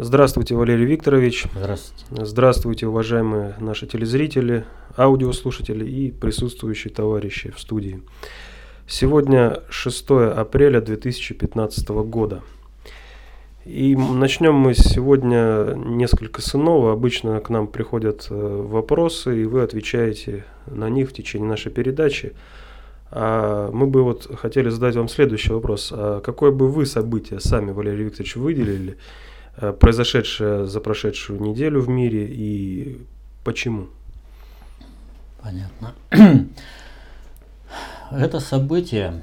Здравствуйте, Валерий Викторович. Здравствуйте. Здравствуйте, уважаемые наши телезрители, аудиослушатели и присутствующие товарищи в студии. Сегодня 6 апреля 2015 года. И начнем мы сегодня несколько с иного. Обычно к нам приходят э, вопросы, и вы отвечаете на них в течение нашей передачи. А мы бы вот хотели задать вам следующий вопрос. А какое бы вы событие сами, Валерий Викторович, выделили – произошедшее за прошедшую неделю в мире и почему? Понятно. Это событие,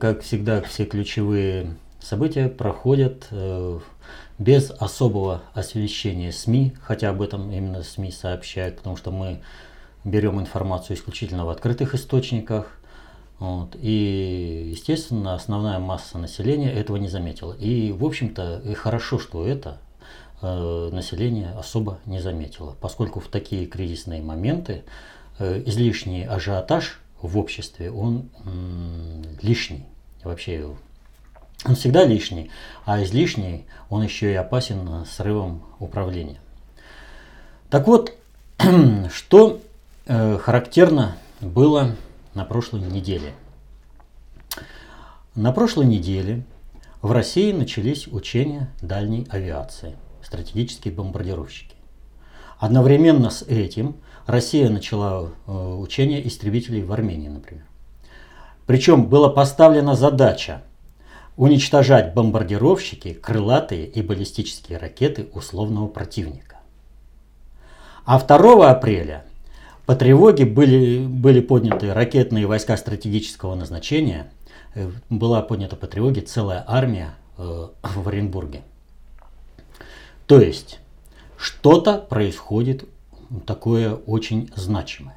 как всегда, все ключевые события проходят э, без особого освещения СМИ, хотя об этом именно СМИ сообщают, потому что мы берем информацию исключительно в открытых источниках – вот. И, естественно, основная масса населения этого не заметила. И, в общем-то, и хорошо, что это э, население особо не заметило, поскольку в такие кризисные моменты э, излишний ажиотаж в обществе, он м, лишний. Вообще, он всегда лишний, а излишний он еще и опасен срывом управления. Так вот, что э, характерно было на прошлой неделе. На прошлой неделе в России начались учения дальней авиации, стратегические бомбардировщики. Одновременно с этим Россия начала э, учения истребителей в Армении, например. Причем была поставлена задача уничтожать бомбардировщики, крылатые и баллистические ракеты условного противника. А 2 апреля по тревоге были, были подняты ракетные войска стратегического назначения. Э, была поднята по тревоге целая армия э, в Оренбурге. То есть что-то происходит такое очень значимое.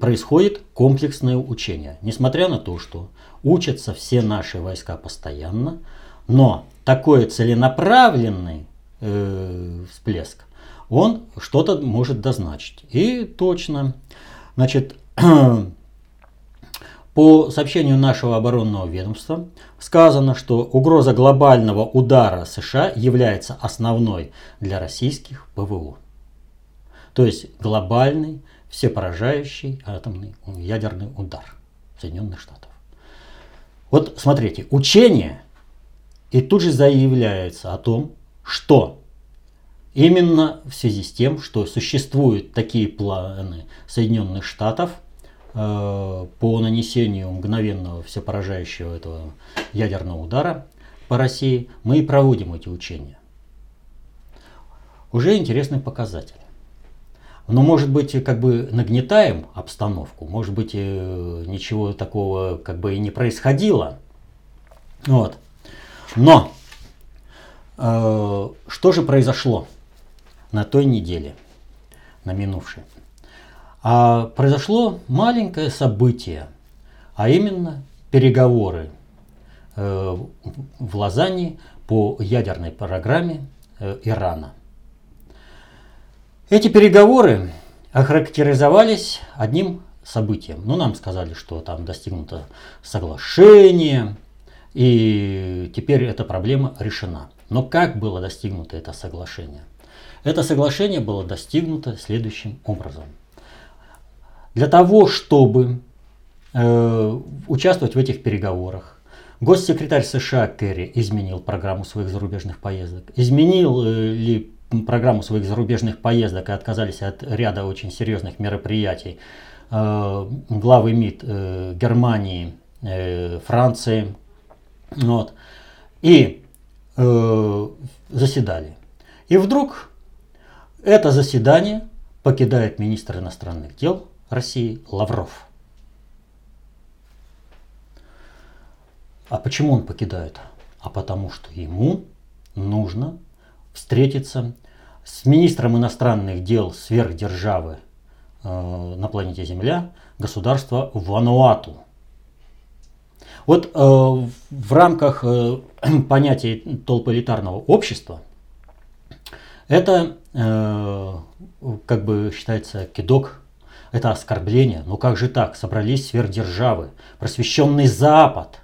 Происходит комплексное учение. Несмотря на то, что учатся все наши войска постоянно, но такой целенаправленный э, всплеск он что-то может дозначить. И точно, значит, по сообщению нашего оборонного ведомства сказано, что угроза глобального удара США является основной для российских ПВО. То есть глобальный, всепоражающий атомный ядерный удар Соединенных Штатов. Вот смотрите, учение, и тут же заявляется о том, что Именно в связи с тем, что существуют такие планы Соединенных Штатов э, по нанесению мгновенного всепоражающего этого ядерного удара по России, мы и проводим эти учения. Уже интересный показатель. Но, может быть, как бы нагнетаем обстановку, может быть, э, ничего такого как бы и не происходило. Вот. Но э, что же произошло? На той неделе, на минувшей. А произошло маленькое событие, а именно переговоры э, в Лозанне по ядерной программе э, Ирана. Эти переговоры охарактеризовались одним событием. Ну, нам сказали, что там достигнуто соглашение, и теперь эта проблема решена. Но как было достигнуто это соглашение? Это соглашение было достигнуто следующим образом. Для того, чтобы э, участвовать в этих переговорах, госсекретарь США Керри изменил программу своих зарубежных поездок. Изменил э, ли программу своих зарубежных поездок и отказались от ряда очень серьезных мероприятий э, главы МИД э, Германии, э, Франции. Вот, и э, заседали. И вдруг это заседание покидает министр иностранных дел России Лавров. А почему он покидает? А потому что ему нужно встретиться с министром иностранных дел сверхдержавы э, на планете Земля, государства Вануату. Вот э, в рамках э, понятия толполитарного общества это э, как бы считается кидок, это оскорбление. Но как же так? Собрались сверхдержавы, просвещенный Запад,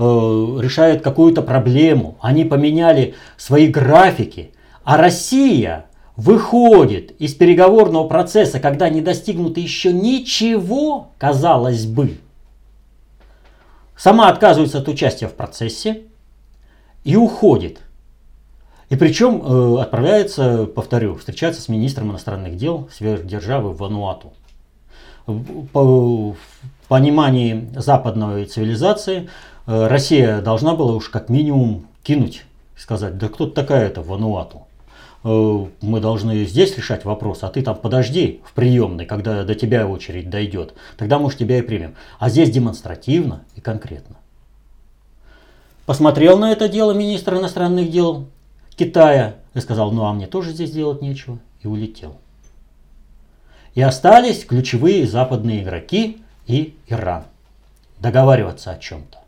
решают какую-то проблему, они поменяли свои графики, а Россия выходит из переговорного процесса, когда не достигнуто еще ничего, казалось бы, сама отказывается от участия в процессе и уходит. И причем э, отправляется, повторю, встречаться с министром иностранных дел сверхдержавы в Вануату. По понимании западной цивилизации э, Россия должна была уж как минимум кинуть, сказать, да кто такая это Вануату? Э, мы должны здесь решать вопрос, а ты там подожди в приемной, когда до тебя очередь дойдет. Тогда, может, тебя и примем. А здесь демонстративно и конкретно. Посмотрел на это дело министр иностранных дел Китая и сказал, ну а мне тоже здесь делать нечего, и улетел. И остались ключевые западные игроки и Иран. Договариваться о чем-то.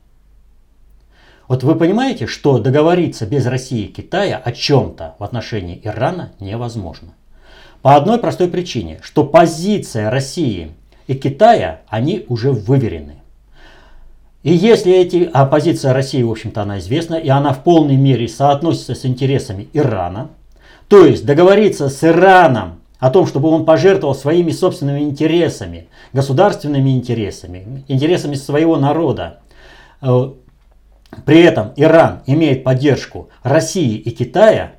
Вот вы понимаете, что договориться без России и Китая о чем-то в отношении Ирана невозможно. По одной простой причине, что позиция России и Китая, они уже выверены. И если эти, а позиция России, в общем-то, она известна, и она в полной мере соотносится с интересами Ирана, то есть договориться с Ираном о том, чтобы он пожертвовал своими собственными интересами, государственными интересами, интересами своего народа, э, при этом Иран имеет поддержку России и Китая,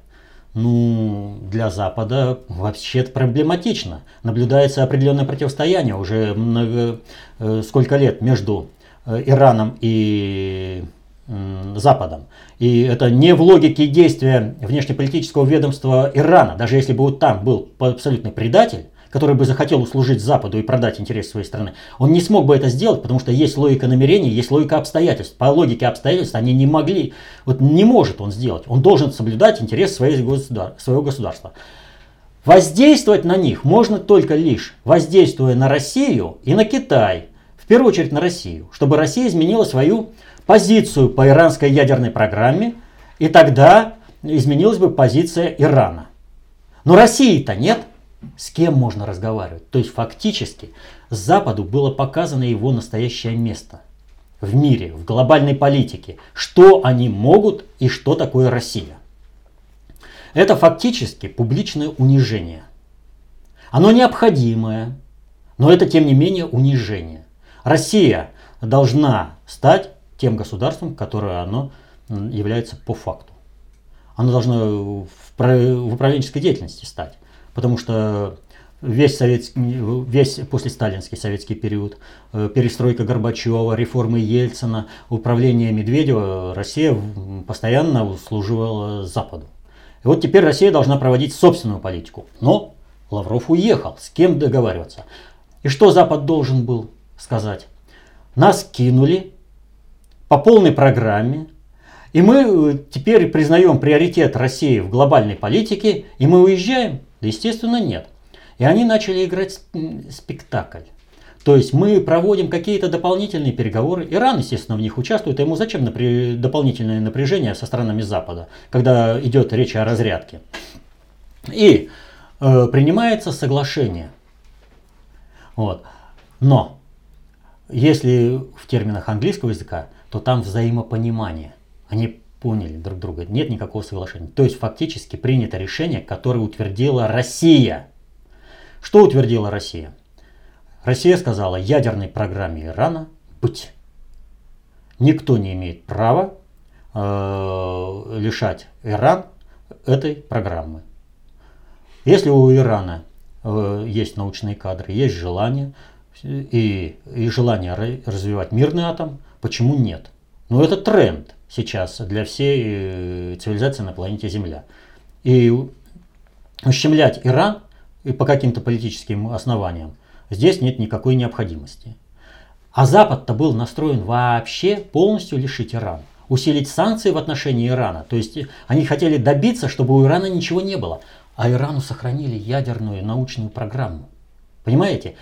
ну, для Запада вообще проблематично. Наблюдается определенное противостояние уже много, э, сколько лет между Ираном и э, Западом. И это не в логике действия внешнеполитического ведомства Ирана. Даже если бы вот там был абсолютный предатель, который бы захотел услужить Западу и продать интересы своей страны, он не смог бы это сделать, потому что есть логика намерений, есть логика обстоятельств. По логике обстоятельств они не могли, вот не может он сделать. Он должен соблюдать интерес своего государства. Воздействовать на них можно только лишь воздействуя на Россию и на Китай. Первую очередь на Россию, чтобы Россия изменила свою позицию по иранской ядерной программе, и тогда изменилась бы позиция Ирана. Но России-то нет – с кем можно разговаривать. То есть фактически Западу было показано его настоящее место в мире, в глобальной политике, что они могут и что такое Россия. Это фактически публичное унижение. Оно необходимое, но это тем не менее унижение. Россия должна стать тем государством, которое оно является по факту. Оно должно в управленческой деятельности стать потому что весь, советский, весь послесталинский советский период, э, перестройка Горбачева, реформы Ельцина, управление Медведева, Россия постоянно служила Западу. И вот теперь Россия должна проводить собственную политику. Но Лавров уехал, с кем договариваться. И что Запад должен был сказать? Нас кинули по полной программе, и мы э, теперь признаем приоритет России в глобальной политике, и мы уезжаем. Да, естественно, нет. И они начали играть спектакль. То есть мы проводим какие-то дополнительные переговоры. Иран, естественно, в них участвует. А ему зачем напря... дополнительное напряжение со странами Запада, когда идет речь о разрядке? И э, принимается соглашение. Вот. Но если в терминах английского языка, то там взаимопонимание. Они поняли друг друга. Нет никакого соглашения. То есть фактически принято решение, которое утвердила Россия. Что утвердила Россия? Россия сказала ядерной программе Ирана быть. Никто не имеет права э, лишать Иран этой программы. Если у Ирана э, есть научные кадры, есть желание и, и желание развивать мирный атом, почему нет? Но это тренд сейчас для всей э, цивилизации на планете Земля. И ущемлять Иран и по каким-то политическим основаниям здесь нет никакой необходимости. А Запад-то был настроен вообще полностью лишить Иран. Усилить санкции в отношении Ирана. То есть они хотели добиться, чтобы у Ирана ничего не было. А Ирану сохранили ядерную научную программу. Понимаете?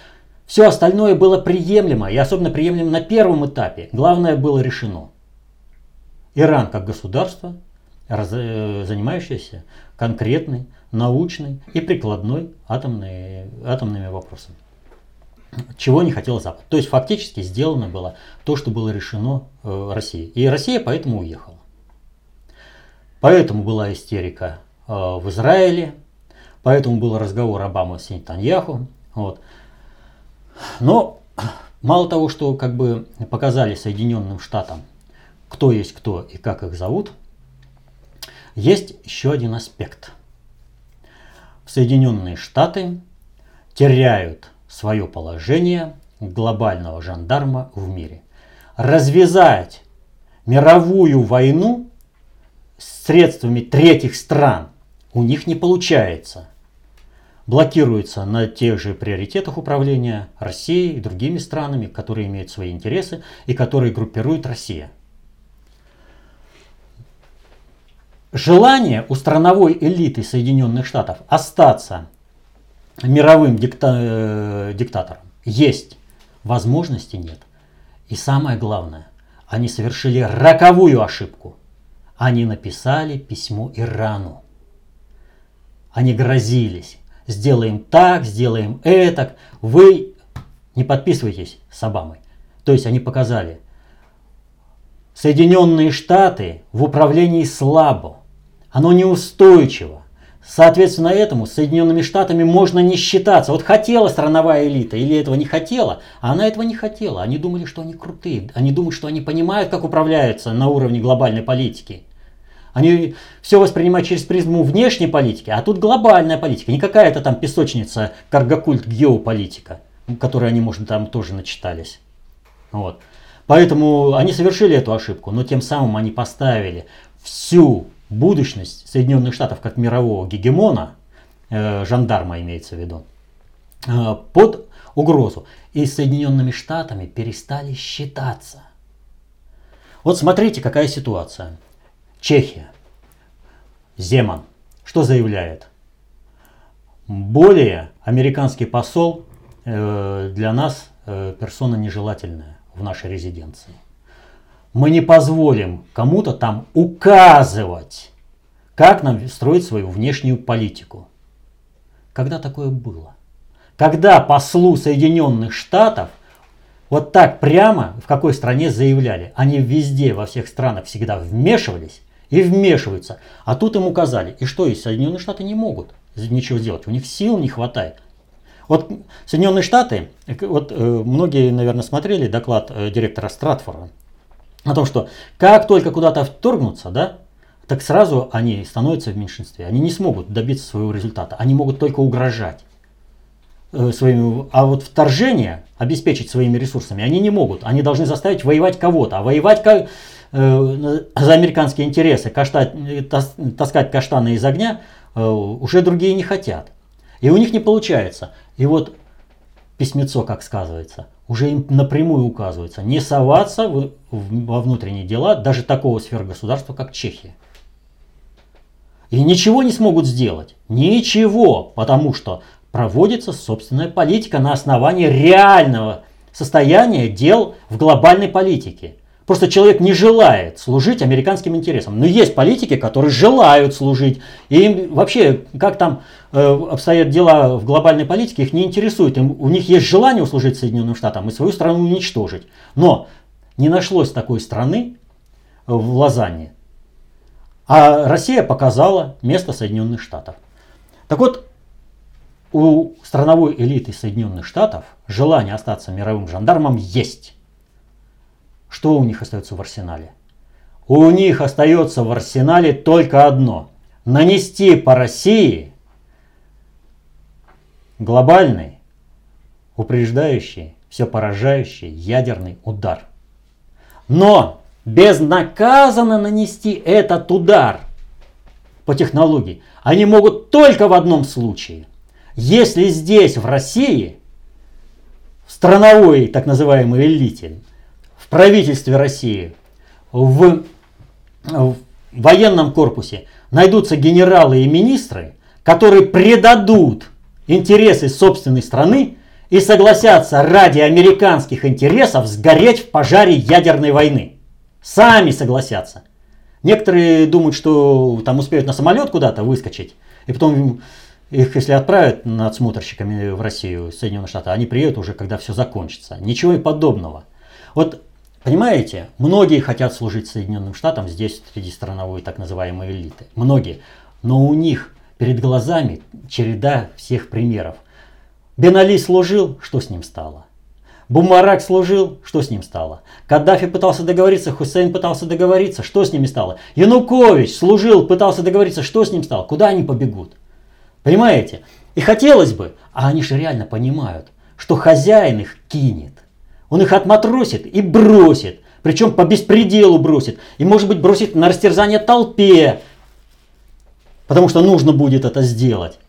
Все остальное было приемлемо, и особенно приемлемо на первом этапе. Главное было решено. Иран как государство, э, занимающееся конкретной, научной и прикладной атомной, атомными вопросами. чего не хотел Запад. То есть фактически сделано было то, что было решено э, Россией. И Россия поэтому уехала. Поэтому была истерика э, в Израиле, поэтому был разговор Обамы с Нетаньяху. Вот. Но мало того, что как бы показали Соединенным Штатам, кто есть кто и как их зовут, есть еще один аспект. Соединенные Штаты теряют свое положение глобального жандарма в мире. Развязать мировую войну средствами третьих стран у них не получается. Блокируется на тех же приоритетах управления Россией и другими странами, которые имеют свои интересы и которые группирует Россия. Желание у страновой элиты Соединенных Штатов остаться мировым дикта э, диктатором есть, возможности нет. И самое главное, они совершили роковую ошибку. Они написали письмо Ирану. Они грозились. Сделаем так, сделаем это. Вы не подписывайтесь с Обамой. То есть они показали, Соединенные Штаты в управлении слабо, оно неустойчиво. Соответственно этому с Соединенными Штатами можно не считаться. Вот хотела страновая элита или этого не хотела, а она этого не хотела. Они думали, что они крутые. Они думают, что они понимают, как управляются на уровне глобальной политики. Они все воспринимают через призму внешней политики, а тут глобальная политика. Не какая-то там песочница, каргокульт, геополитика, которой они, может, там тоже начитались. Вот. Поэтому они совершили эту ошибку, но тем самым они поставили всю будущность Соединенных Штатов как мирового гегемона, э, жандарма имеется в виду, э, под угрозу. И Соединенными Штатами перестали считаться. Вот смотрите, какая ситуация. Чехия. Земан. Что заявляет? Более американский посол э, для нас э, персона нежелательная в нашей резиденции. Мы не позволим кому-то там указывать, как нам строить свою внешнюю политику. Когда такое было? Когда послу Соединенных Штатов вот так прямо в какой стране заявляли, они везде, во всех странах всегда вмешивались и вмешиваются. А тут им указали. И что, и Соединенные Штаты не могут ничего сделать. У них сил не хватает. Вот Соединенные Штаты, вот э, многие, наверное, смотрели доклад э, директора Стратфора о том, что как только куда-то вторгнуться, да, так сразу они становятся в меньшинстве. Они не смогут добиться своего результата. Они могут только угрожать. Э, своими, а вот вторжение обеспечить своими ресурсами они не могут. Они должны заставить воевать кого-то. А воевать как, за американские интересы, каштать, тас, таскать каштаны из огня э, уже другие не хотят. И у них не получается. И вот письмецо, как сказывается, уже им напрямую указывается, не соваться в, в, во внутренние дела даже такого сфергосударства, как Чехия. И ничего не смогут сделать. Ничего, потому что проводится собственная политика на основании реального состояния дел в глобальной политике. Просто человек не желает служить американским интересам. Но есть политики, которые желают служить. И им вообще, как там э, обстоят дела в глобальной политике, их не интересует. Им, у них есть желание услужить Соединенным Штатам и свою страну уничтожить. Но не нашлось такой страны в Лозанне. А Россия показала место Соединенных Штатов. Так вот, у страновой элиты Соединенных Штатов желание остаться мировым жандармом есть. Что у них остается в арсенале? У них остается в арсенале только одно. Нанести по России глобальный, упреждающий, все поражающий ядерный удар. Но безнаказанно нанести этот удар по технологии они могут только в одном случае. Если здесь, в России, в страновой так называемой элите, правительстве России, в, в военном корпусе найдутся генералы и министры, которые предадут интересы собственной страны и согласятся ради американских интересов сгореть в пожаре ядерной войны. Сами согласятся. Некоторые думают, что там успеют на самолет куда-то выскочить, и потом их если отправят надсмотрщиками в Россию, Соединенные Штаты, они приедут уже, когда все закончится. Ничего и подобного. Вот Понимаете, многие хотят служить Соединенным Штатам здесь, среди страновой так называемой элиты. Многие. Но у них перед глазами череда всех примеров. Бен служил, что с ним стало? Бумарак служил, что с ним стало? Каддафи пытался договориться, Хусейн пытался договориться, что с ними стало? Янукович служил, пытался договориться, что с ним стало? Куда они побегут? Понимаете? И хотелось бы, а они же реально понимают, что хозяин их кинет. Он их отматросит и бросит. Причем по беспределу бросит. И может быть бросит на растерзание толпе. Потому что нужно будет это сделать.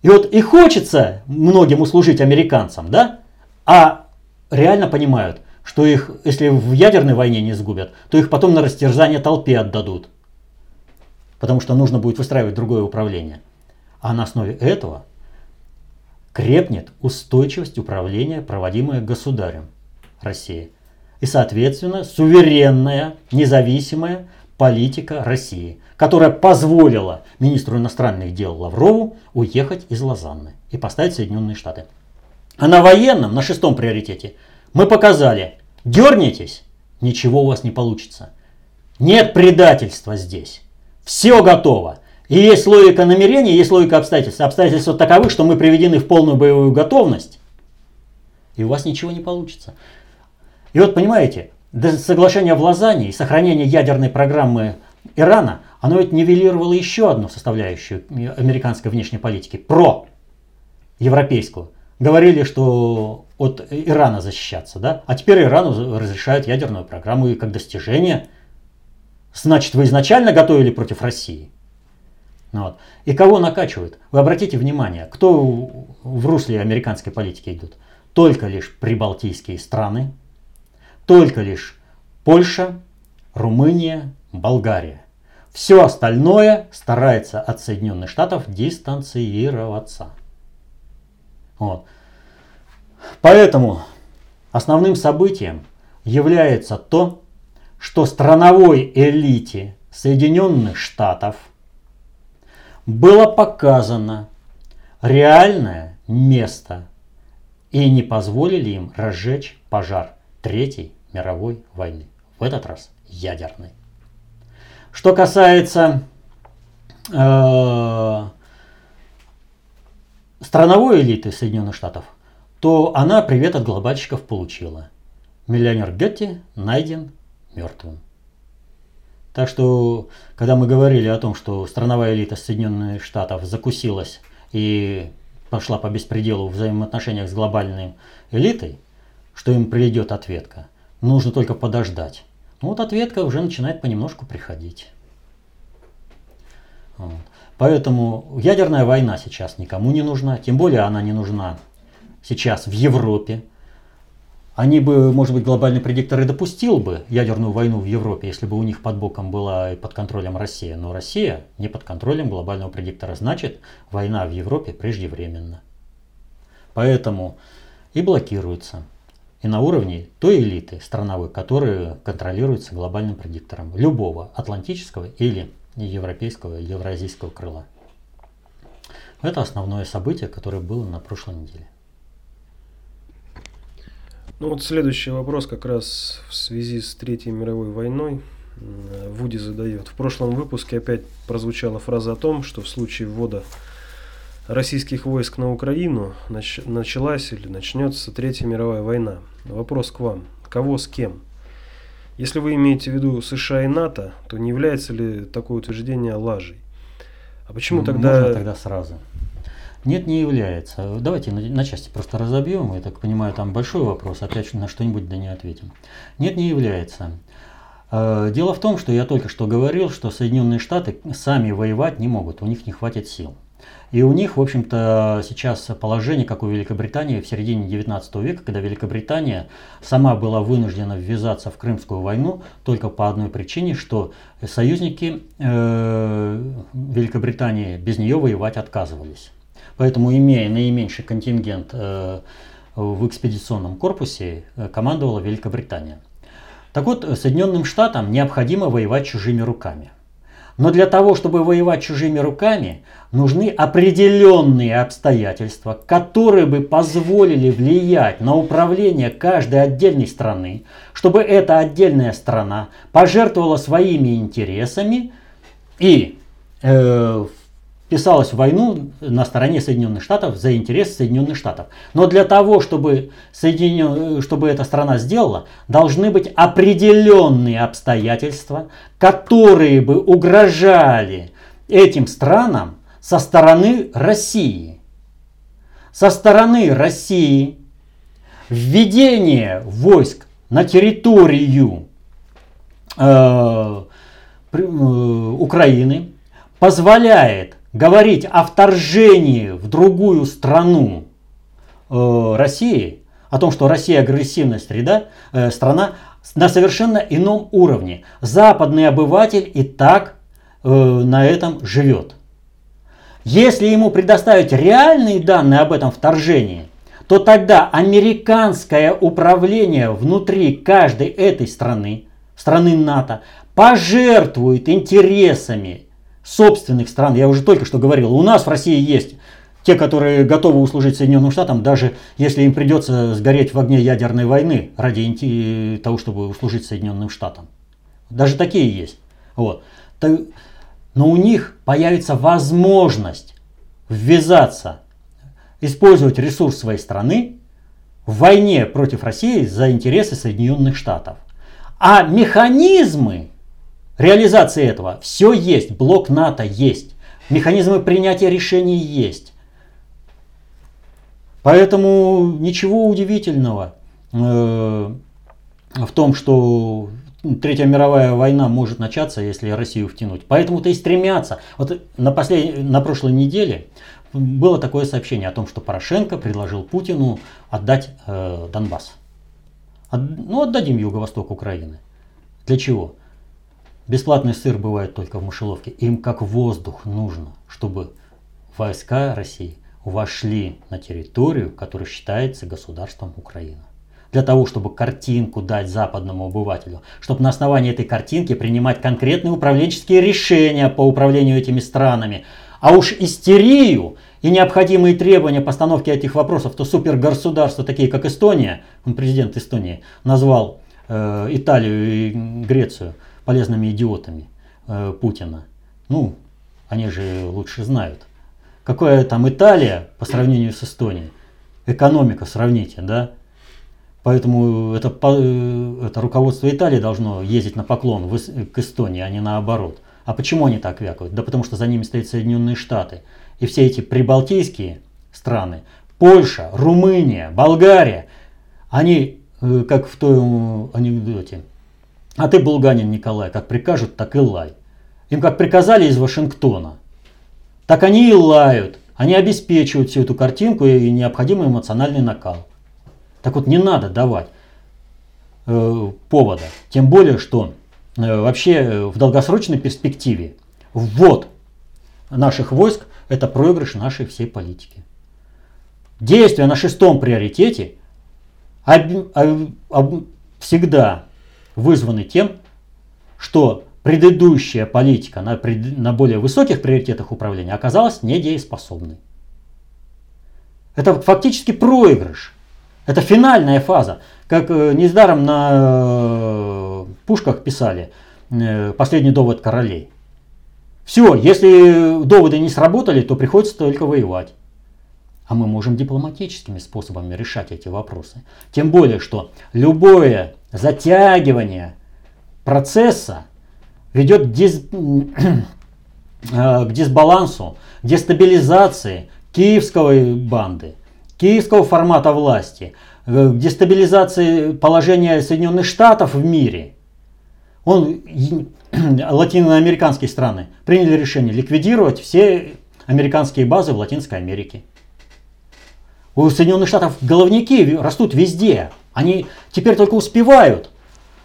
И вот и хочется многим услужить американцам, да? А реально понимают, что их, если в ядерной войне не сгубят, то их потом на растерзание толпе отдадут. Потому что нужно будет выстраивать другое управление. А на основе этого крепнет устойчивость управления, проводимая государем России. И, соответственно, суверенная, независимая политика России, которая позволила министру иностранных дел Лаврову уехать из Лозанны и поставить Соединенные Штаты. А на военном, на шестом приоритете, мы показали, дернетесь, ничего у вас не получится. Нет предательства здесь. Все готово. И есть логика намерений, есть логика обстоятельств. Обстоятельства таковы, что мы приведены в полную боевую готовность, и у вас ничего не получится. И вот понимаете, соглашение в Лозанне и сохранение ядерной программы Ирана, оно ведь нивелировало еще одну составляющую американской внешней политики, про европейскую. Говорили, что от Ирана защищаться, да? А теперь Ирану разрешают ядерную программу и как достижение. Значит, вы изначально готовили против России. Ну вот. И кого накачивают? Вы обратите внимание, кто в русле американской политики идут? Только лишь прибалтийские страны, только лишь Польша, Румыния, Болгария. Все остальное старается от Соединенных Штатов дистанцироваться. Вот. Поэтому основным событием является то, что страновой элите Соединенных Штатов – было показано реальное место и не позволили им разжечь пожар Третьей мировой войны. В этот раз ядерной. Что касается э, страновой элиты Соединенных Штатов, то она привет от глобальщиков получила. Миллионер Гетти найден мертвым. Так что, когда мы говорили о том, что страновая элита Соединенных Штатов закусилась и пошла по беспределу в взаимоотношениях с глобальной элитой, что им придет ответка, нужно только подождать. Ну вот ответка уже начинает понемножку приходить. Вот. Поэтому ядерная война сейчас никому не нужна, тем более она не нужна сейчас в Европе, они бы, может быть, глобальный предиктор и допустил бы ядерную войну в Европе, если бы у них под боком была и под контролем Россия. Но Россия не под контролем глобального предиктора. Значит, война в Европе преждевременна. Поэтому и блокируется. И на уровне той элиты страновой, которая контролируется глобальным предиктором. Любого атлантического или европейского, евразийского крыла. Это основное событие, которое было на прошлой неделе. Ну вот следующий вопрос как раз в связи с Третьей мировой войной. Вуди задает. В прошлом выпуске опять прозвучала фраза о том, что в случае ввода российских войск на Украину нач началась или начнется Третья мировая война. Вопрос к вам. Кого с кем? Если вы имеете в виду США и НАТО, то не является ли такое утверждение лажей? А почему тогда... Можно тогда сразу. Нет, не является. Давайте на, на части просто разобьем. Я так понимаю, там большой вопрос. Опять на что-нибудь да не ответим. Нет, не является. Э, дело в том, что я только что говорил, что Соединенные Штаты сами воевать не могут, у них не хватит сил. И у них, в общем-то, сейчас положение, как у Великобритании в середине 19 века, когда Великобритания сама была вынуждена ввязаться в Крымскую войну только по одной причине, что союзники э, Великобритании без нее воевать отказывались. Поэтому, имея наименьший контингент э, в экспедиционном корпусе, э, командовала Великобритания. Так вот, Соединенным Штатам необходимо воевать чужими руками. Но для того, чтобы воевать чужими руками, нужны определенные обстоятельства, которые бы позволили влиять на управление каждой отдельной страны, чтобы эта отдельная страна пожертвовала своими интересами и э, писалась в войну на стороне Соединенных Штатов за интересы Соединенных Штатов. Но для того, чтобы, Соединен... чтобы эта страна сделала, должны быть определенные обстоятельства, которые бы угрожали этим странам со стороны России. Со стороны России введение войск на территорию э, э, Украины позволяет говорить о вторжении в другую страну э, России, о том, что Россия агрессивная среда, э, страна, на совершенно ином уровне. Западный обыватель и так э, на этом живет. Если ему предоставить реальные данные об этом вторжении, то тогда американское управление внутри каждой этой страны, страны НАТО, пожертвует интересами собственных стран. Я уже только что говорил, у нас в России есть те, которые готовы услужить Соединенным Штатам, даже если им придется сгореть в огне ядерной войны ради того, чтобы услужить Соединенным Штатам. Даже такие есть. Вот. Но у них появится возможность ввязаться, использовать ресурс своей страны в войне против России за интересы Соединенных Штатов. А механизмы реализации этого. Все есть, блок НАТО есть, механизмы принятия решений есть. Поэтому ничего удивительного э, в том, что Третья мировая война может начаться, если Россию втянуть. Поэтому-то и стремятся. Вот на, послед... на прошлой неделе было такое сообщение о том, что Порошенко предложил Путину отдать э, Донбасс. От... Ну, отдадим Юго-Восток Украины. Для чего? Бесплатный сыр бывает только в мышеловке. Им как воздух нужно, чтобы войска России вошли на территорию, которая считается государством Украина. Для того, чтобы картинку дать западному обывателю, чтобы на основании этой картинки принимать конкретные управленческие решения по управлению этими странами. А уж истерию и необходимые требования постановки этих вопросов, то супергосударства, такие как Эстония, президент Эстонии назвал э, Италию и Грецию – полезными идиотами э, Путина. Ну, они же лучше знают. Какая там Италия по сравнению с Эстонией? Экономика сравните, да? Поэтому это, это руководство Италии должно ездить на поклон к Эстонии, а не наоборот. А почему они так вякают? Да потому что за ними стоят Соединенные Штаты. И все эти прибалтийские страны, Польша, Румыния, Болгария, они, э, как в том анекдоте, а ты, булганин Николай, как прикажут, так и лай. Им как приказали из Вашингтона, так они и лают. Они обеспечивают всю эту картинку и необходимый эмоциональный накал. Так вот, не надо давать э, повода. Тем более, что э, вообще э, в долгосрочной перспективе ввод наших войск – это проигрыш нашей всей политики. Действия на шестом приоритете об, об, об, всегда вызваны тем, что предыдущая политика на, на более высоких приоритетах управления оказалась недееспособной. Это фактически проигрыш. Это финальная фаза. Как э, недаром на э, пушках писали э, «Последний довод королей». Все, если доводы не сработали, то приходится только воевать. А мы можем дипломатическими способами решать эти вопросы. Тем более, что любое затягивание процесса ведет к, дис... к дисбалансу, дестабилизации киевской банды, киевского формата власти, к дестабилизации положения Соединенных Штатов в мире. Он, латиноамериканские страны приняли решение ликвидировать все американские базы в Латинской Америке. У Соединенных Штатов головники растут везде. Они теперь только успевают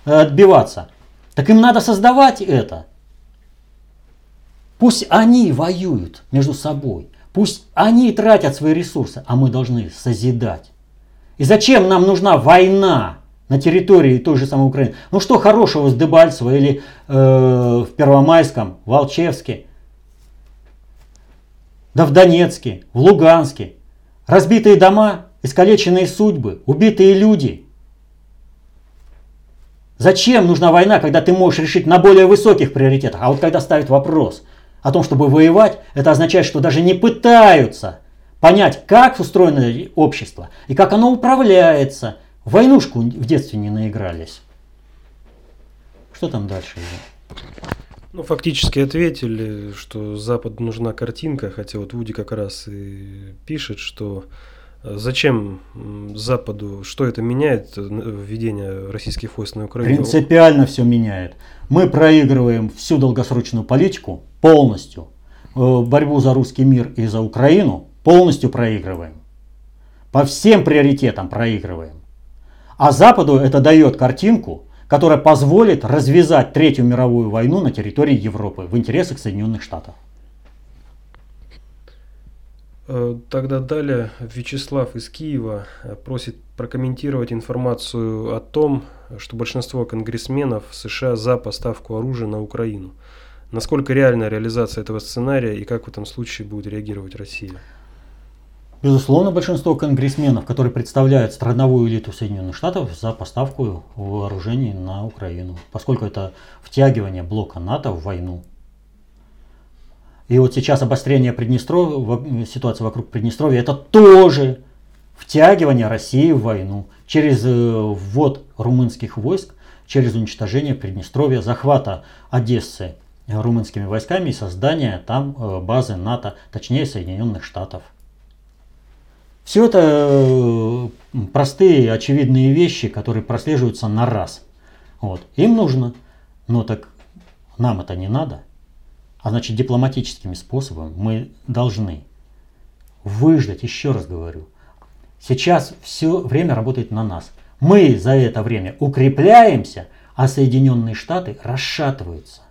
э, отбиваться. Так им надо создавать это. Пусть они воюют между собой. Пусть они тратят свои ресурсы, а мы должны созидать. И зачем нам нужна война на территории той же самой Украины. Ну что хорошего с Дебальцево или э, в Первомайском, в Алчевске, да в Донецке, в Луганске. Разбитые дома, искалеченные судьбы, убитые люди. Зачем нужна война, когда ты можешь решить на более высоких приоритетах? А вот когда ставят вопрос о том, чтобы воевать, это означает, что даже не пытаются понять, как устроено общество и как оно управляется – Войнушку в детстве не наигрались. Что там дальше? Ну, фактически ответили, что Западу нужна картинка, хотя вот Вуди как раз и пишет, что э, зачем Западу, что это меняет э, введение российских войск на Украину? Принципиально все меняет. Мы проигрываем всю долгосрочную политику полностью. Э, борьбу за русский мир и за Украину полностью проигрываем. По всем приоритетам проигрываем. А Западу это дает картинку, которая позволит развязать Третью мировую войну на территории Европы в интересах Соединенных Штатов. Э, тогда далее Вячеслав из Киева э, просит прокомментировать информацию о том, что большинство конгрессменов США за поставку оружия на Украину. Насколько реальна реализация этого сценария и как в этом случае будет реагировать Россия? Безусловно, большинство конгрессменов, которые представляют страновую элиту Соединенных Штатов, за поставку вооружений на Украину, поскольку это втягивание блока НАТО в войну. И вот сейчас обострение Приднестровья, ситуация вокруг Приднестровья, это тоже втягивание России в войну через э, ввод румынских войск, через уничтожение Приднестровья, захвата Одессы румынскими войсками и создание там э, базы НАТО, точнее Соединенных Штатов. Все это э, простые, очевидные вещи, которые прослеживаются на раз. Вот. Им нужно, но так нам это не надо. А значит, дипломатическими способами мы должны выждать, еще раз говорю. Сейчас все время работает на нас. Мы за это время укрепляемся, а Соединенные Штаты расшатываются.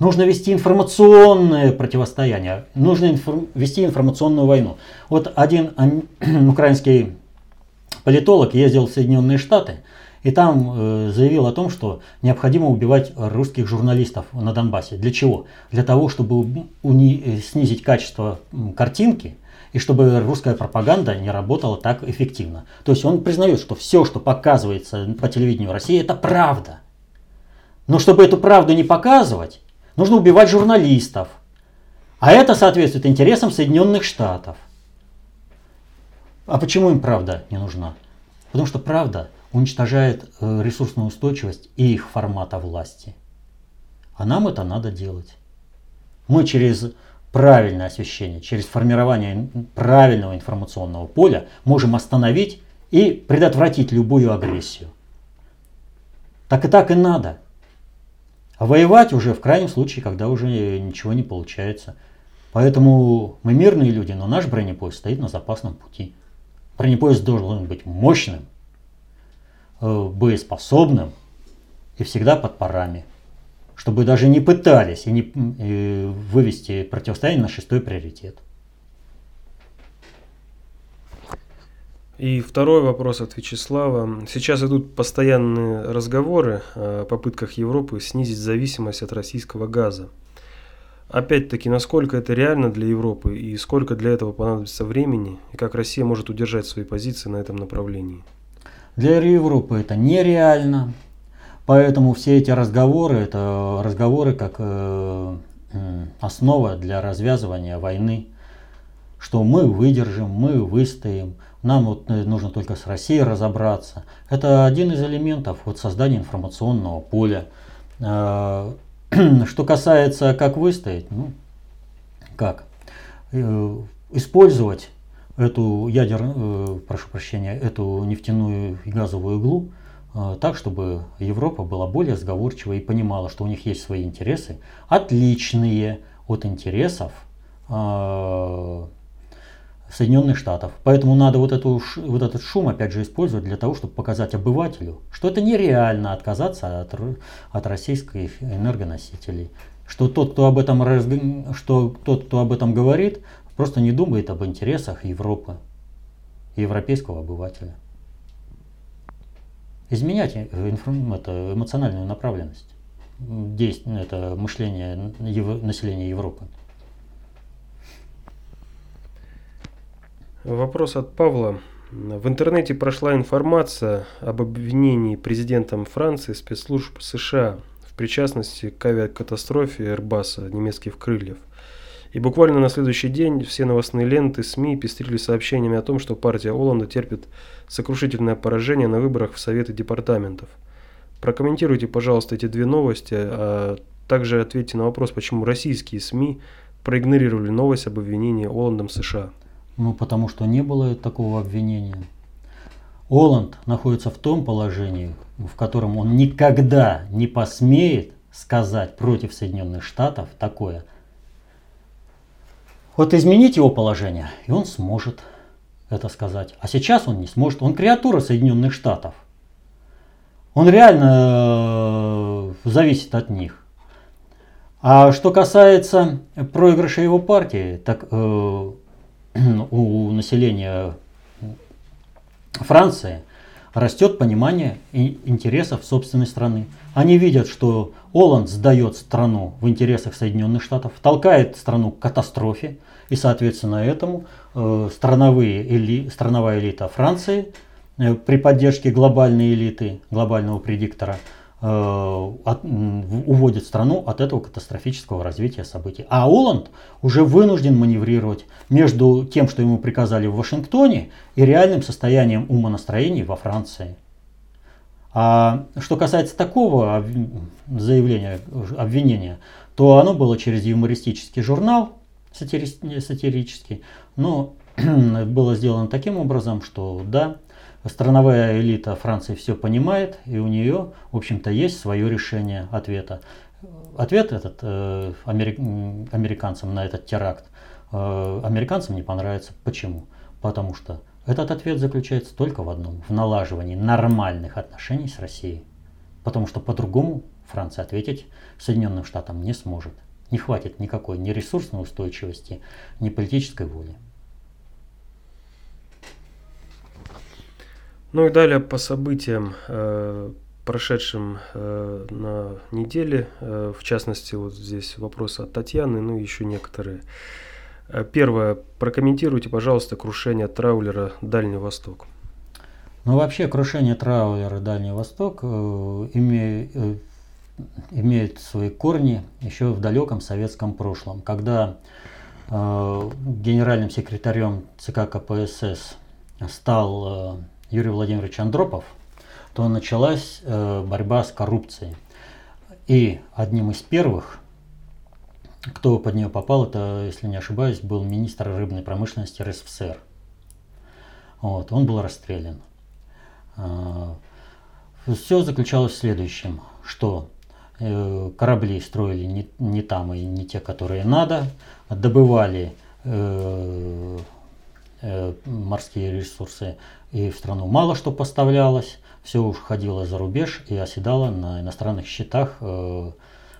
Нужно вести информационное противостояние, нужно инфор- вести информационную войну. Вот один украинский политолог ездил в Соединенные Штаты и там э, заявил о том, что необходимо убивать русских журналистов на Донбассе. Для чего? Для того, чтобы уни- э, снизить качество картинки и чтобы русская пропаганда не работала так эффективно. То есть он признает, что все, что показывается по телевидению России, это правда. Но чтобы эту правду не показывать, Нужно убивать журналистов. А это соответствует интересам Соединенных Штатов. А почему им правда не нужна? Потому что правда уничтожает э, ресурсную устойчивость и их формата власти. А нам это надо делать. Мы через правильное освещение, через формирование правильного информационного поля можем остановить и предотвратить любую агрессию. Так и так и надо. А воевать уже в крайнем случае, когда уже ничего не получается. Поэтому мы мирные люди, но наш бронепоезд стоит на запасном пути. Бронепоезд должен быть мощным, э, боеспособным и всегда под парами. Чтобы даже не пытались и не и вывести противостояние на шестой приоритет. И второй вопрос от Вячеслава. Сейчас идут постоянные разговоры о попытках Европы снизить зависимость от российского газа. Опять-таки, насколько это реально для Европы и сколько для этого понадобится времени, и как Россия может удержать свои позиции на этом направлении? Для Европы это нереально. Поэтому все эти разговоры, это разговоры как э, основа для развязывания войны. Что мы выдержим, мы выстоим – нам вот э, нужно только с Россией разобраться. Это один из элементов вот создания информационного поля. А, что касается, как выстоять, ну, как? Э, использовать эту ядер, э, прошу прощения, эту нефтяную и газовую иглу так, чтобы Европа была более сговорчива и понимала, что у них есть свои интересы, отличные от интересов а, Соединенных Штатов. Поэтому надо вот, эту, вот этот шум опять же использовать для того, чтобы показать обывателю, что это нереально отказаться от, от российских энергоносителей. Что тот, кто об этом, что тот, кто об этом говорит, просто не думает об интересах Европы, европейского обывателя. изменять э, это, эмоциональную направленность действия, это мышление населения Европы. Вопрос от Павла. В интернете прошла информация об обвинении президентом Франции спецслужб США в причастности к авиакатастрофе Airbus немецких крыльев. И буквально на следующий день все новостные ленты СМИ пестрили сообщениями о том, что партия Оланда терпит сокрушительное поражение на выборах в Советы департаментов. Прокомментируйте, пожалуйста, эти две новости, а также ответьте на вопрос, почему российские СМИ проигнорировали новость об обвинении Оландом США. Ну, потому что не было такого обвинения. Оланд находится в том положении, в котором он никогда не посмеет сказать против Соединенных Штатов такое. Вот изменить его положение, и он сможет это сказать. А сейчас он не сможет. Он креатура Соединенных Штатов. Он реально э, зависит от них. А что касается проигрыша его партии, так э, у населения Франции растет понимание интересов собственной страны. Они видят, что Оланд сдает страну в интересах Соединенных Штатов, толкает страну к катастрофе, и, соответственно, этому э, страновые эли, страновая элита Франции э, при поддержке глобальной элиты, глобального предиктора – от, уводит страну от этого катастрофического развития событий. А Оланд уже вынужден маневрировать между тем, что ему приказали в Вашингтоне, и реальным состоянием умонастроений во Франции. А что касается такого заявления, обвинения, то оно было через юмористический журнал, сатирический, но было сделано таким образом, что да, страновая элита Франции все понимает, и у нее, в общем-то, есть свое решение ответа. Ответ этот э, америк, американцам на этот теракт э, американцам не понравится. Почему? Потому что этот ответ заключается только в одном, в налаживании нормальных отношений с Россией. Потому что по-другому Франция ответить Соединенным Штатам не сможет. Не хватит никакой ни ресурсной устойчивости, ни политической воли. Ну и далее по событиям, э, прошедшим э, на неделе, э, в частности, вот здесь вопросы от Татьяны, ну и еще некоторые. Первое. Прокомментируйте, пожалуйста, крушение траулера «Дальний Восток». Ну, вообще, крушение траулера «Дальний Восток» имеет свои корни еще в далеком советском прошлом, когда генеральным секретарем ЦК КПСС стал Юрий Владимирович Андропов, то началась э, борьба с коррупцией. И одним из первых, кто под нее попал, это, если не ошибаюсь, был министр рыбной промышленности РСФСР. Вот, он был расстрелян. Э, Все заключалось в следующем, что э, корабли строили не, не там и не те, которые надо, добывали э, морские ресурсы и в страну мало что поставлялось, все уж ходило за рубеж и оседало на иностранных счетах э,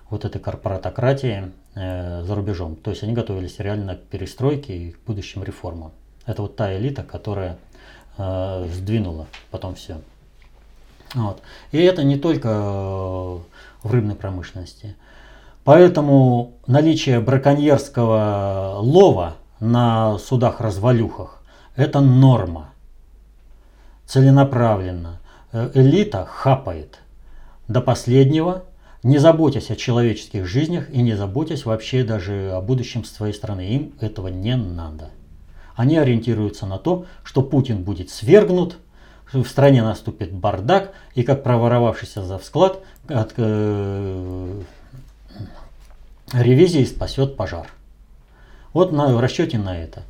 вот этой корпоратократии э, за рубежом. То есть они готовились реально к перестройке и к будущим реформам. Это вот та элита, которая э, сдвинула потом все. Вот. И это не только э, в рыбной промышленности. Поэтому наличие браконьерского лова на судах-развалюхах – это норма целенаправленно. Э, элита хапает до последнего, не заботясь о человеческих жизнях и не заботясь вообще даже о будущем своей страны. Им этого не надо. Они ориентируются на то, что Путин будет свергнут, в стране наступит бардак, и как проворовавшийся за вклад от э, ревизии спасет пожар. Вот на, в расчете на это.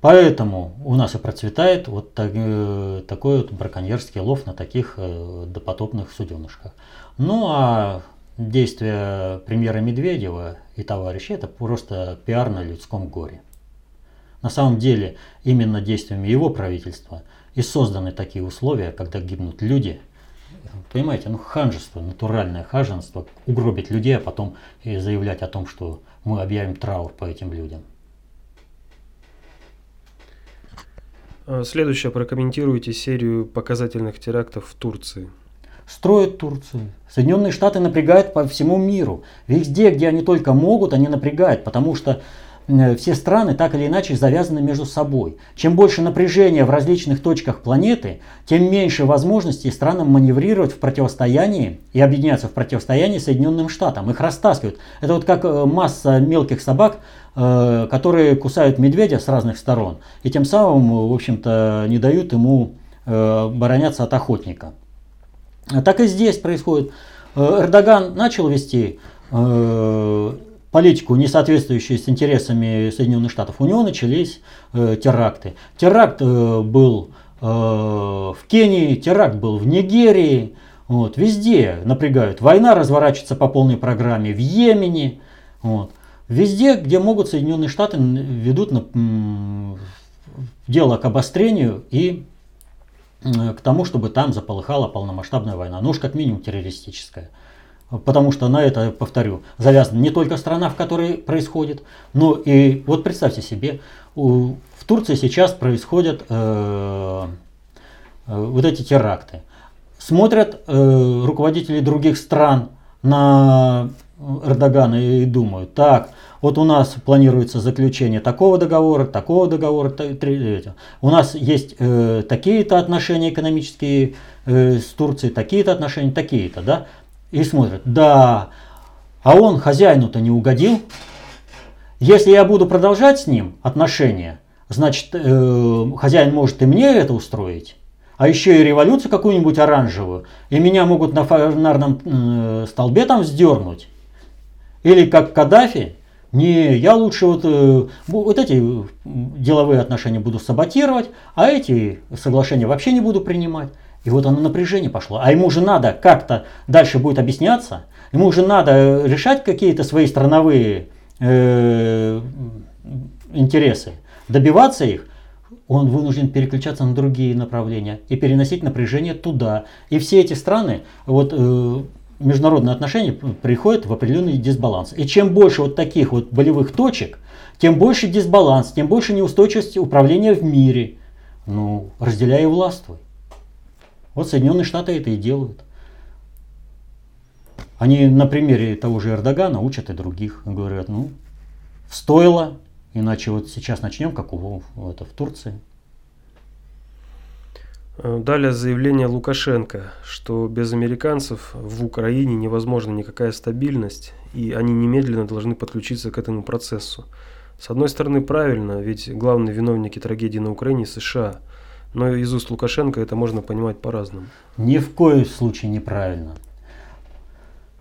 Поэтому у нас и процветает вот так, э, такой вот браконьерский лов на таких э, допотопных суденышках. Ну а действия премьера Медведева и товарищей это просто пиар на людском горе. На самом деле именно действиями его правительства и созданы такие условия, когда гибнут люди. Понимаете, ну ханжество, натуральное ханжество, угробить людей, а потом и заявлять о том, что мы объявим траур по этим людям. Следующее. Прокомментируйте серию показательных терактов в Турции. строят Турцию. Соединенные Штаты напрягают по всему миру. Везде, где они только могут, они напрягают, потому что Э, все страны так или иначе завязаны между собой. Чем больше напряжения в различных точках планеты, тем меньше возможностей странам маневрировать в противостоянии и объединяться в противостоянии Соединенным Штатам. Их растаскивают. Это вот как э, масса мелких собак, э, которые кусают медведя с разных сторон и тем самым, в общем-то, не дают ему обороняться от охотника. Так и здесь происходит. Эрдоган начал вести политику, не соответствующую с интересами Соединенных Штатов, у него начались э, теракты. Теракт э, был э, в Кении, теракт был в Нигерии, вот, везде напрягают. Война разворачивается по полной программе в Йемене. Вот. Везде, где могут Соединенные Штаты, ведут на, дело к обострению и к тому, чтобы там заполыхала полномасштабная война. Ну уж как минимум террористическая. Потому что на это, повторю, завязана не только страна, в которой происходит, но и вот представьте себе, у, в Турции сейчас происходят э, э, вот эти теракты. Смотрят э, руководители других стран на Эрдогана и думают, так, вот у нас планируется заключение такого договора, такого договора, у нас есть э, такие-то отношения экономические э, с Турцией, такие-то отношения, такие-то, да, и смотрят, да, а он хозяину-то не угодил. Если я буду продолжать с ним отношения, значит, э, хозяин может и мне это устроить. А еще и революцию какую-нибудь оранжевую. И меня могут на фонарном э, столбе там вздернуть. Или как Каддафи. Не, я лучше вот, э, вот эти деловые отношения буду саботировать, а эти соглашения вообще не буду принимать. И вот оно напряжение пошло. А ему же надо как-то дальше будет объясняться. Ему же надо э, решать какие-то свои страновые э, интересы, добиваться их. Он вынужден переключаться на другие направления и переносить напряжение туда. И все эти страны, вот э, международные отношения приходят в определенный дисбаланс. И чем больше вот таких вот болевых точек, тем больше дисбаланс, тем больше неустойчивость управления в мире. Ну, разделяй и властвуй. Вот Соединенные Штаты это и делают. Они на примере того же Эрдогана учат и других. Говорят, ну, стоило, иначе вот сейчас начнем, как у, это, в Турции. Далее заявление Лукашенко, что без американцев в Украине невозможна никакая стабильность, и они немедленно должны подключиться к этому процессу. С одной стороны, правильно, ведь главные виновники трагедии на Украине – США – но из уст Лукашенко это можно понимать по-разному. Ни в коем случае неправильно.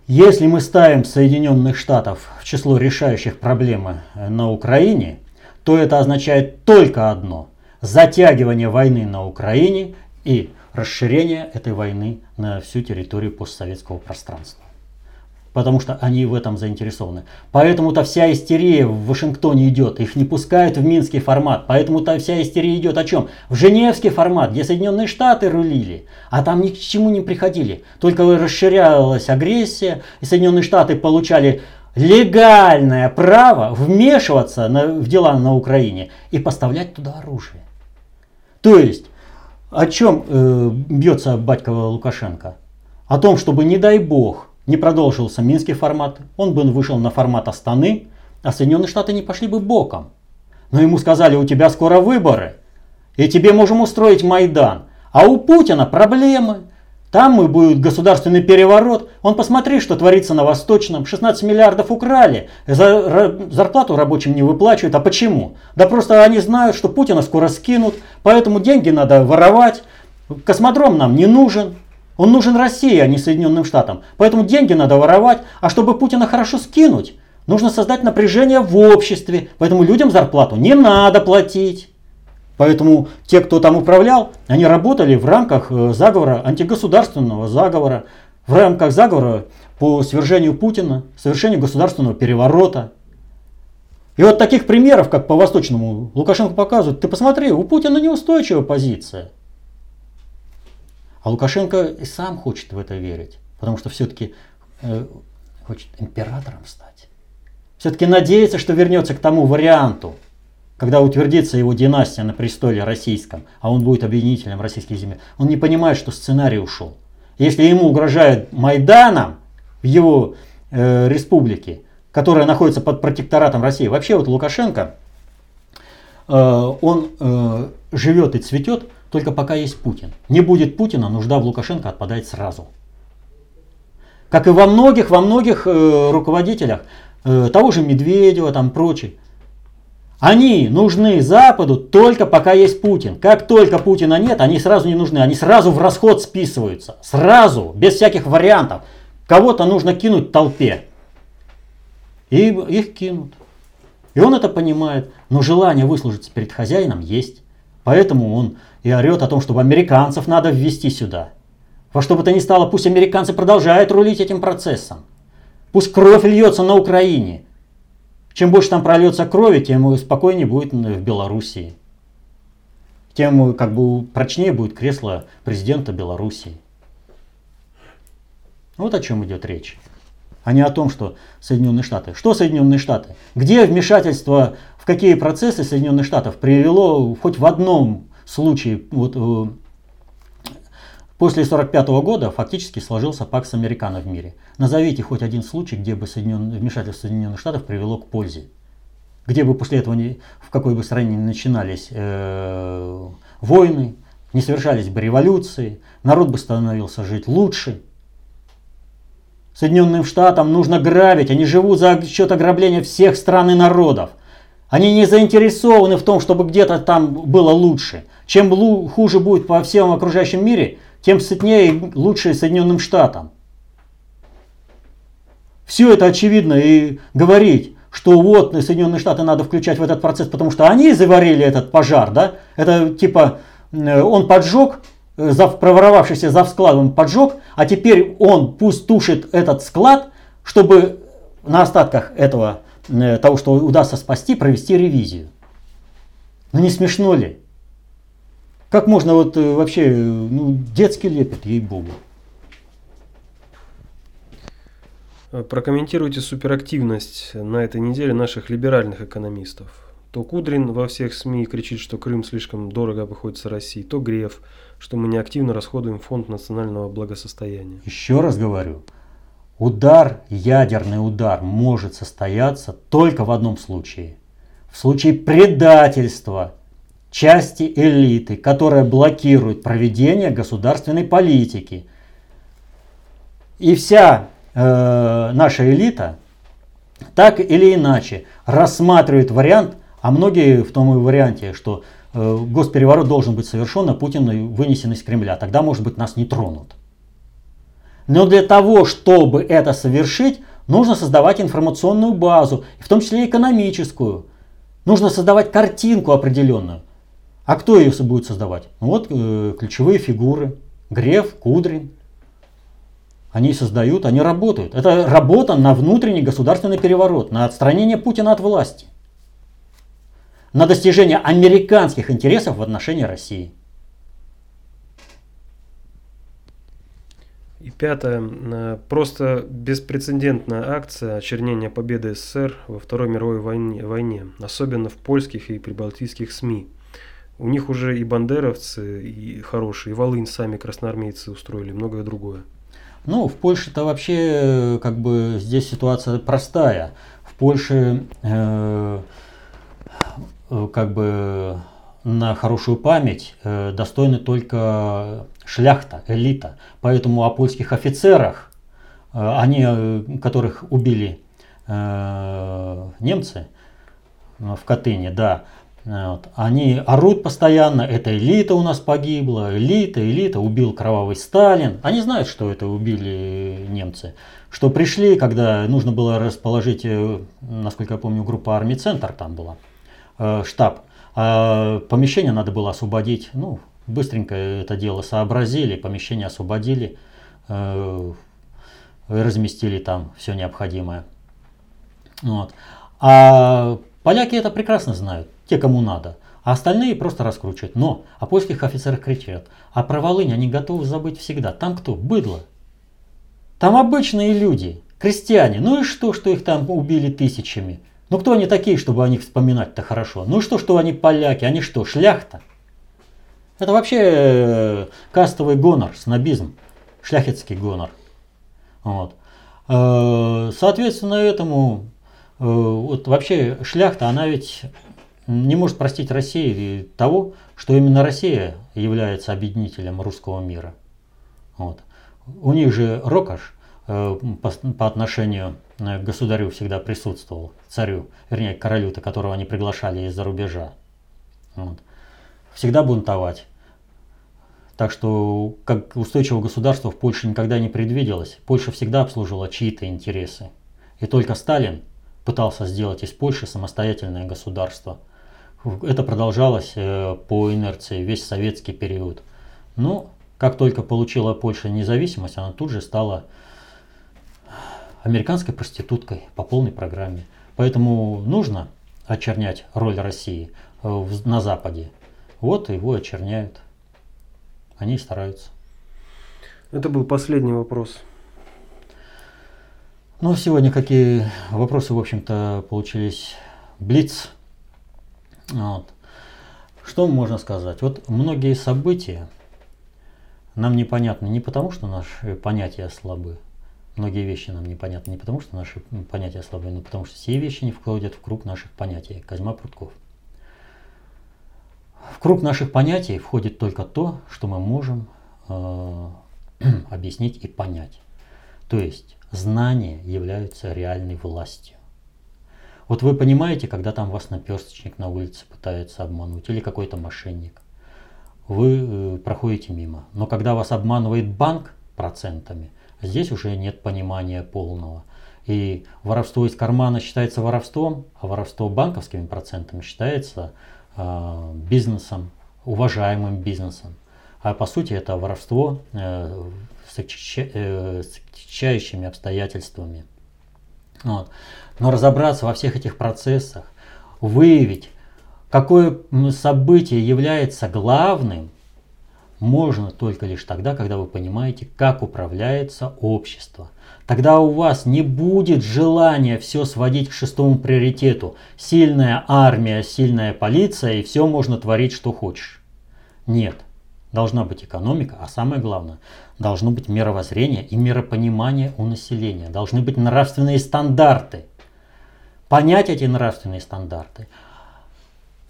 Если мы ставим Соединенных Штатов в число решающих проблемы э, на Украине, то это означает только одно – затягивание войны на Украине и расширение этой войны на всю территорию постсоветского пространства потому что они в этом заинтересованы. Поэтому-то вся истерия в Вашингтоне идет, их не пускают в минский формат, поэтому-то вся истерия идет о чем? В Женевский формат, где Соединенные Штаты рулили, а там ни к чему не приходили. Только расширялась агрессия, и Соединенные Штаты получали легальное право вмешиваться на, в дела на Украине и поставлять туда оружие. То есть, о чем э, бьется батька Лукашенко? О том, чтобы, не дай бог, не продолжился Минский формат, он бы вышел на формат Астаны, а Соединенные Штаты не пошли бы боком. Но ему сказали, у тебя скоро выборы, и тебе можем устроить Майдан. А у Путина проблемы. Там мы будет государственный переворот. Он посмотри, что творится на Восточном. 16 миллиардов украли. зарплату рабочим не выплачивают. А почему? Да просто они знают, что Путина скоро скинут. Поэтому деньги надо воровать. Космодром нам не нужен. Он нужен России, а не Соединенным Штатам. Поэтому деньги надо воровать, а чтобы Путина хорошо скинуть, нужно создать напряжение в обществе. Поэтому людям зарплату не надо платить. Поэтому те, кто там управлял, они работали в рамках э, заговора, антигосударственного заговора, в рамках заговора по свержению Путина, совершению государственного переворота. И вот таких примеров, как по Восточному, Лукашенко показывает, ты посмотри, у Путина неустойчивая позиция. А Лукашенко и сам хочет в это верить, потому что все-таки э, хочет императором стать. Все-таки надеется, что вернется к тому варианту, когда утвердится его династия на престоле российском, а он будет объединителем российских земель. Он не понимает, что сценарий ушел. если ему угрожает Майданом в его э, республике, которая находится под протекторатом России. Вообще вот Лукашенко, э, он э, живет и цветет только пока есть Путин. Не будет Путина, нужда в Лукашенко отпадает сразу. Как и во многих, во многих э, руководителях, э, того же Медведева, там прочие. Они нужны Западу только пока есть Путин. Как только Путина нет, они сразу не нужны. Они сразу в расход списываются. Сразу, без всяких вариантов. Кого-то нужно кинуть толпе. И их кинут. И он это понимает. Но желание выслужиться перед хозяином есть. Поэтому он и орет о том, чтобы американцев надо ввести сюда. Во что бы то ни стало, пусть американцы продолжают рулить этим процессом. Пусть кровь льется на Украине. Чем больше там прольется крови, тем спокойнее будет в Белоруссии. Тем как бы прочнее будет кресло президента Белоруссии. Вот о чем идет речь. А не о том, что Соединенные Штаты. Что Соединенные Штаты? Где вмешательство в какие процессы Соединенных Штатов привело хоть в одном случае вот, э, После 1945 года фактически сложился пакс Американо в мире. Назовите хоть один случай, где бы Соединен... вмешательство Соединенных Штатов привело к пользе. Где бы после этого, не... в какой бы стране не начинались э... войны, не совершались бы революции, народ бы становился жить лучше. Соединенным Штатам нужно грабить, они живут за счет ограбления всех стран и народов. Они не заинтересованы в том, чтобы где-то там было лучше. Чем хуже будет по всем окружающем мире, тем сытнее и лучше Соединенным Штатам. Все это очевидно и говорить, что вот Соединенные Штаты надо включать в этот процесс, потому что они заварили этот пожар, да? Это типа э, он поджег, э, зав, проворовавшийся за складом поджег, а теперь он пусть тушит этот склад, чтобы на остатках этого, того, что удастся спасти, провести ревизию. Ну не смешно ли? Как можно вот э, вообще, ну, детский лепет, ей-богу. Э, прокомментируйте суперактивность на этой неделе наших либеральных экономистов. То Кудрин во всех СМИ кричит, что Крым слишком дорого обходится России, то Греф, что мы неактивно расходуем фонд национального благосостояния. Еще раз говорю, удар, ядерный удар может состояться только в одном случае. В случае предательства части элиты, которая блокирует проведение государственной политики. И вся э, наша элита так или иначе рассматривает вариант, а многие в том и варианте, что э, госпереворот должен быть совершен, а Путин вынесен из Кремля. Тогда, может быть, нас не тронут. Но для того, чтобы это совершить, нужно создавать информационную базу, в том числе экономическую. Нужно создавать картинку определенную. А кто ее будет создавать? Ну вот э, ключевые фигуры. Греф, Кудрин. Они создают, они работают. Это работа на внутренний государственный переворот, на отстранение Путина от власти. На достижение американских интересов в отношении России. И пятое. Просто беспрецедентная акция очернения победы СССР во Второй мировой войне, войне особенно в польских и прибалтийских СМИ. У них уже и бандеровцы, и хорошие, и Волынь сами красноармейцы устроили, многое другое. Ну, в Польше-то вообще как бы здесь ситуация простая. В Польше э, как бы на хорошую память э, достойны только шляхта, элита. Поэтому о польских офицерах, э, они, э, которых убили э, немцы в Катыни, да, вот. Они орут постоянно, это элита у нас погибла, элита, элита, убил кровавый Сталин. Они знают, что это убили немцы. Что пришли, когда нужно было расположить, э, насколько я помню, группа армий «Центр» там была, э, штаб. А помещение надо было освободить, ну, быстренько это дело сообразили, помещение освободили, э, разместили там все необходимое. Вот. А поляки это прекрасно знают те, кому надо, а остальные просто раскручивают. Но о польских офицерах кричат, а про Волынь они готовы забыть всегда. Там кто? Быдло. Там обычные люди, крестьяне. Ну и что, что их там убили тысячами? Ну кто они такие, чтобы о них вспоминать-то хорошо? Ну что, что они поляки? Они что, шляхта? Это вообще э, кастовый гонор, снобизм. шляхетский гонор. Вот. Э, соответственно, этому э, вот вообще шляхта, она ведь не может простить России того, что именно Россия является объединителем русского мира. Вот. У них же Рокаш по, по отношению к государю всегда присутствовал, царю, вернее, королю-то, которого они приглашали из-за рубежа. Вот. Всегда бунтовать. Так что, как устойчивого государства в Польше никогда не предвиделось. Польша всегда обслуживала чьи-то интересы. И только Сталин пытался сделать из Польши самостоятельное государство. Это продолжалось э, по инерции весь советский период. Но как только получила Польша независимость, она тут же стала американской проституткой по полной программе. Поэтому нужно очернять роль России э, на Западе. Вот его очерняют. Они стараются. Это был последний вопрос. Ну, сегодня какие вопросы, в общем-то, получились. Блиц. Вот. Что можно сказать? Вот многие события нам непонятны не потому, что наши понятия слабы. Многие вещи нам непонятны не потому, что наши понятия слабы, но потому что все вещи не входят в круг наших понятий. Козьма Прутков. В круг наших понятий входит только то, что мы можем э, объяснить и понять. То есть знания являются реальной властью. Вот вы понимаете, когда там вас наперсточник на улице пытается обмануть или какой-то мошенник, вы э, проходите мимо. Но когда вас обманывает банк процентами, здесь уже нет понимания полного. И воровство из кармана считается воровством, а воровство банковскими процентами считается Э, бизнесом, уважаемым бизнесом. А по сути это воровство э, с отягчающими э, обстоятельствами. Вот. Но разобраться во всех этих процессах, выявить, какое событие является главным, можно только лишь тогда, когда вы понимаете, как управляется общество, Тогда у вас не будет желания все сводить к шестому приоритету. Сильная армия, сильная полиция и все можно творить, что хочешь. Нет. Должна быть экономика, а самое главное, должно быть мировоззрение и миропонимание у населения. Должны быть нравственные стандарты. Понять эти нравственные стандарты.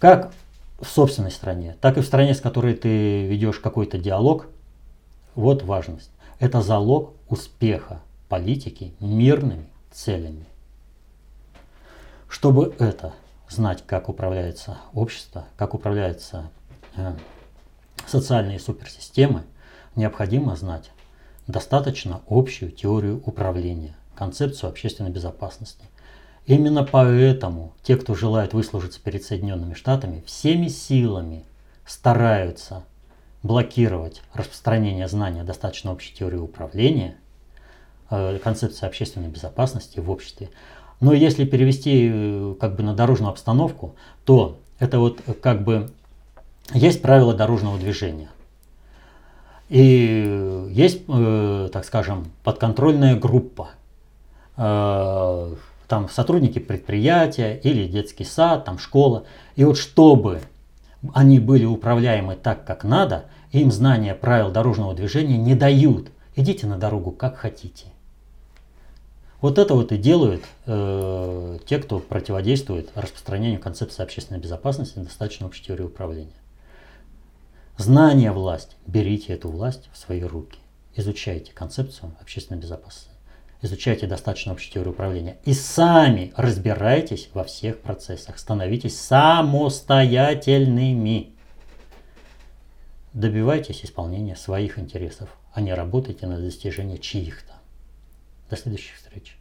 Как в собственной стране, так и в стране, с которой ты ведешь какой-то диалог. Вот важность. Это залог успеха политики мирными целями. Чтобы это знать, как управляется общество, как управляются э, социальные суперсистемы, необходимо знать достаточно общую теорию управления, концепцию общественной безопасности. Именно поэтому те, кто желает выслужиться перед Соединенными Штатами, всеми силами стараются блокировать распространение знания достаточно общей теории управления – Э, концепция общественной безопасности в обществе. Но если перевести э, как бы на дорожную обстановку, то это вот как бы есть правила дорожного движения. И есть, э, так скажем, подконтрольная группа. Там сотрудники предприятия или детский сад, там школа. И вот чтобы они были управляемы так, как надо, им знания правил дорожного движения не дают. Идите на дорогу как хотите. Вот это вот и делают э, те, кто противодействует распространению концепции общественной безопасности и достаточно общей теории управления. Знание власть. Берите эту власть в свои руки. Изучайте концепцию общественной безопасности. Изучайте достаточно общую теорию управления. И сами разбирайтесь во всех процессах. Становитесь самостоятельными. Добивайтесь исполнения своих интересов, а не работайте на достижение чьих-то. До следующих встреч.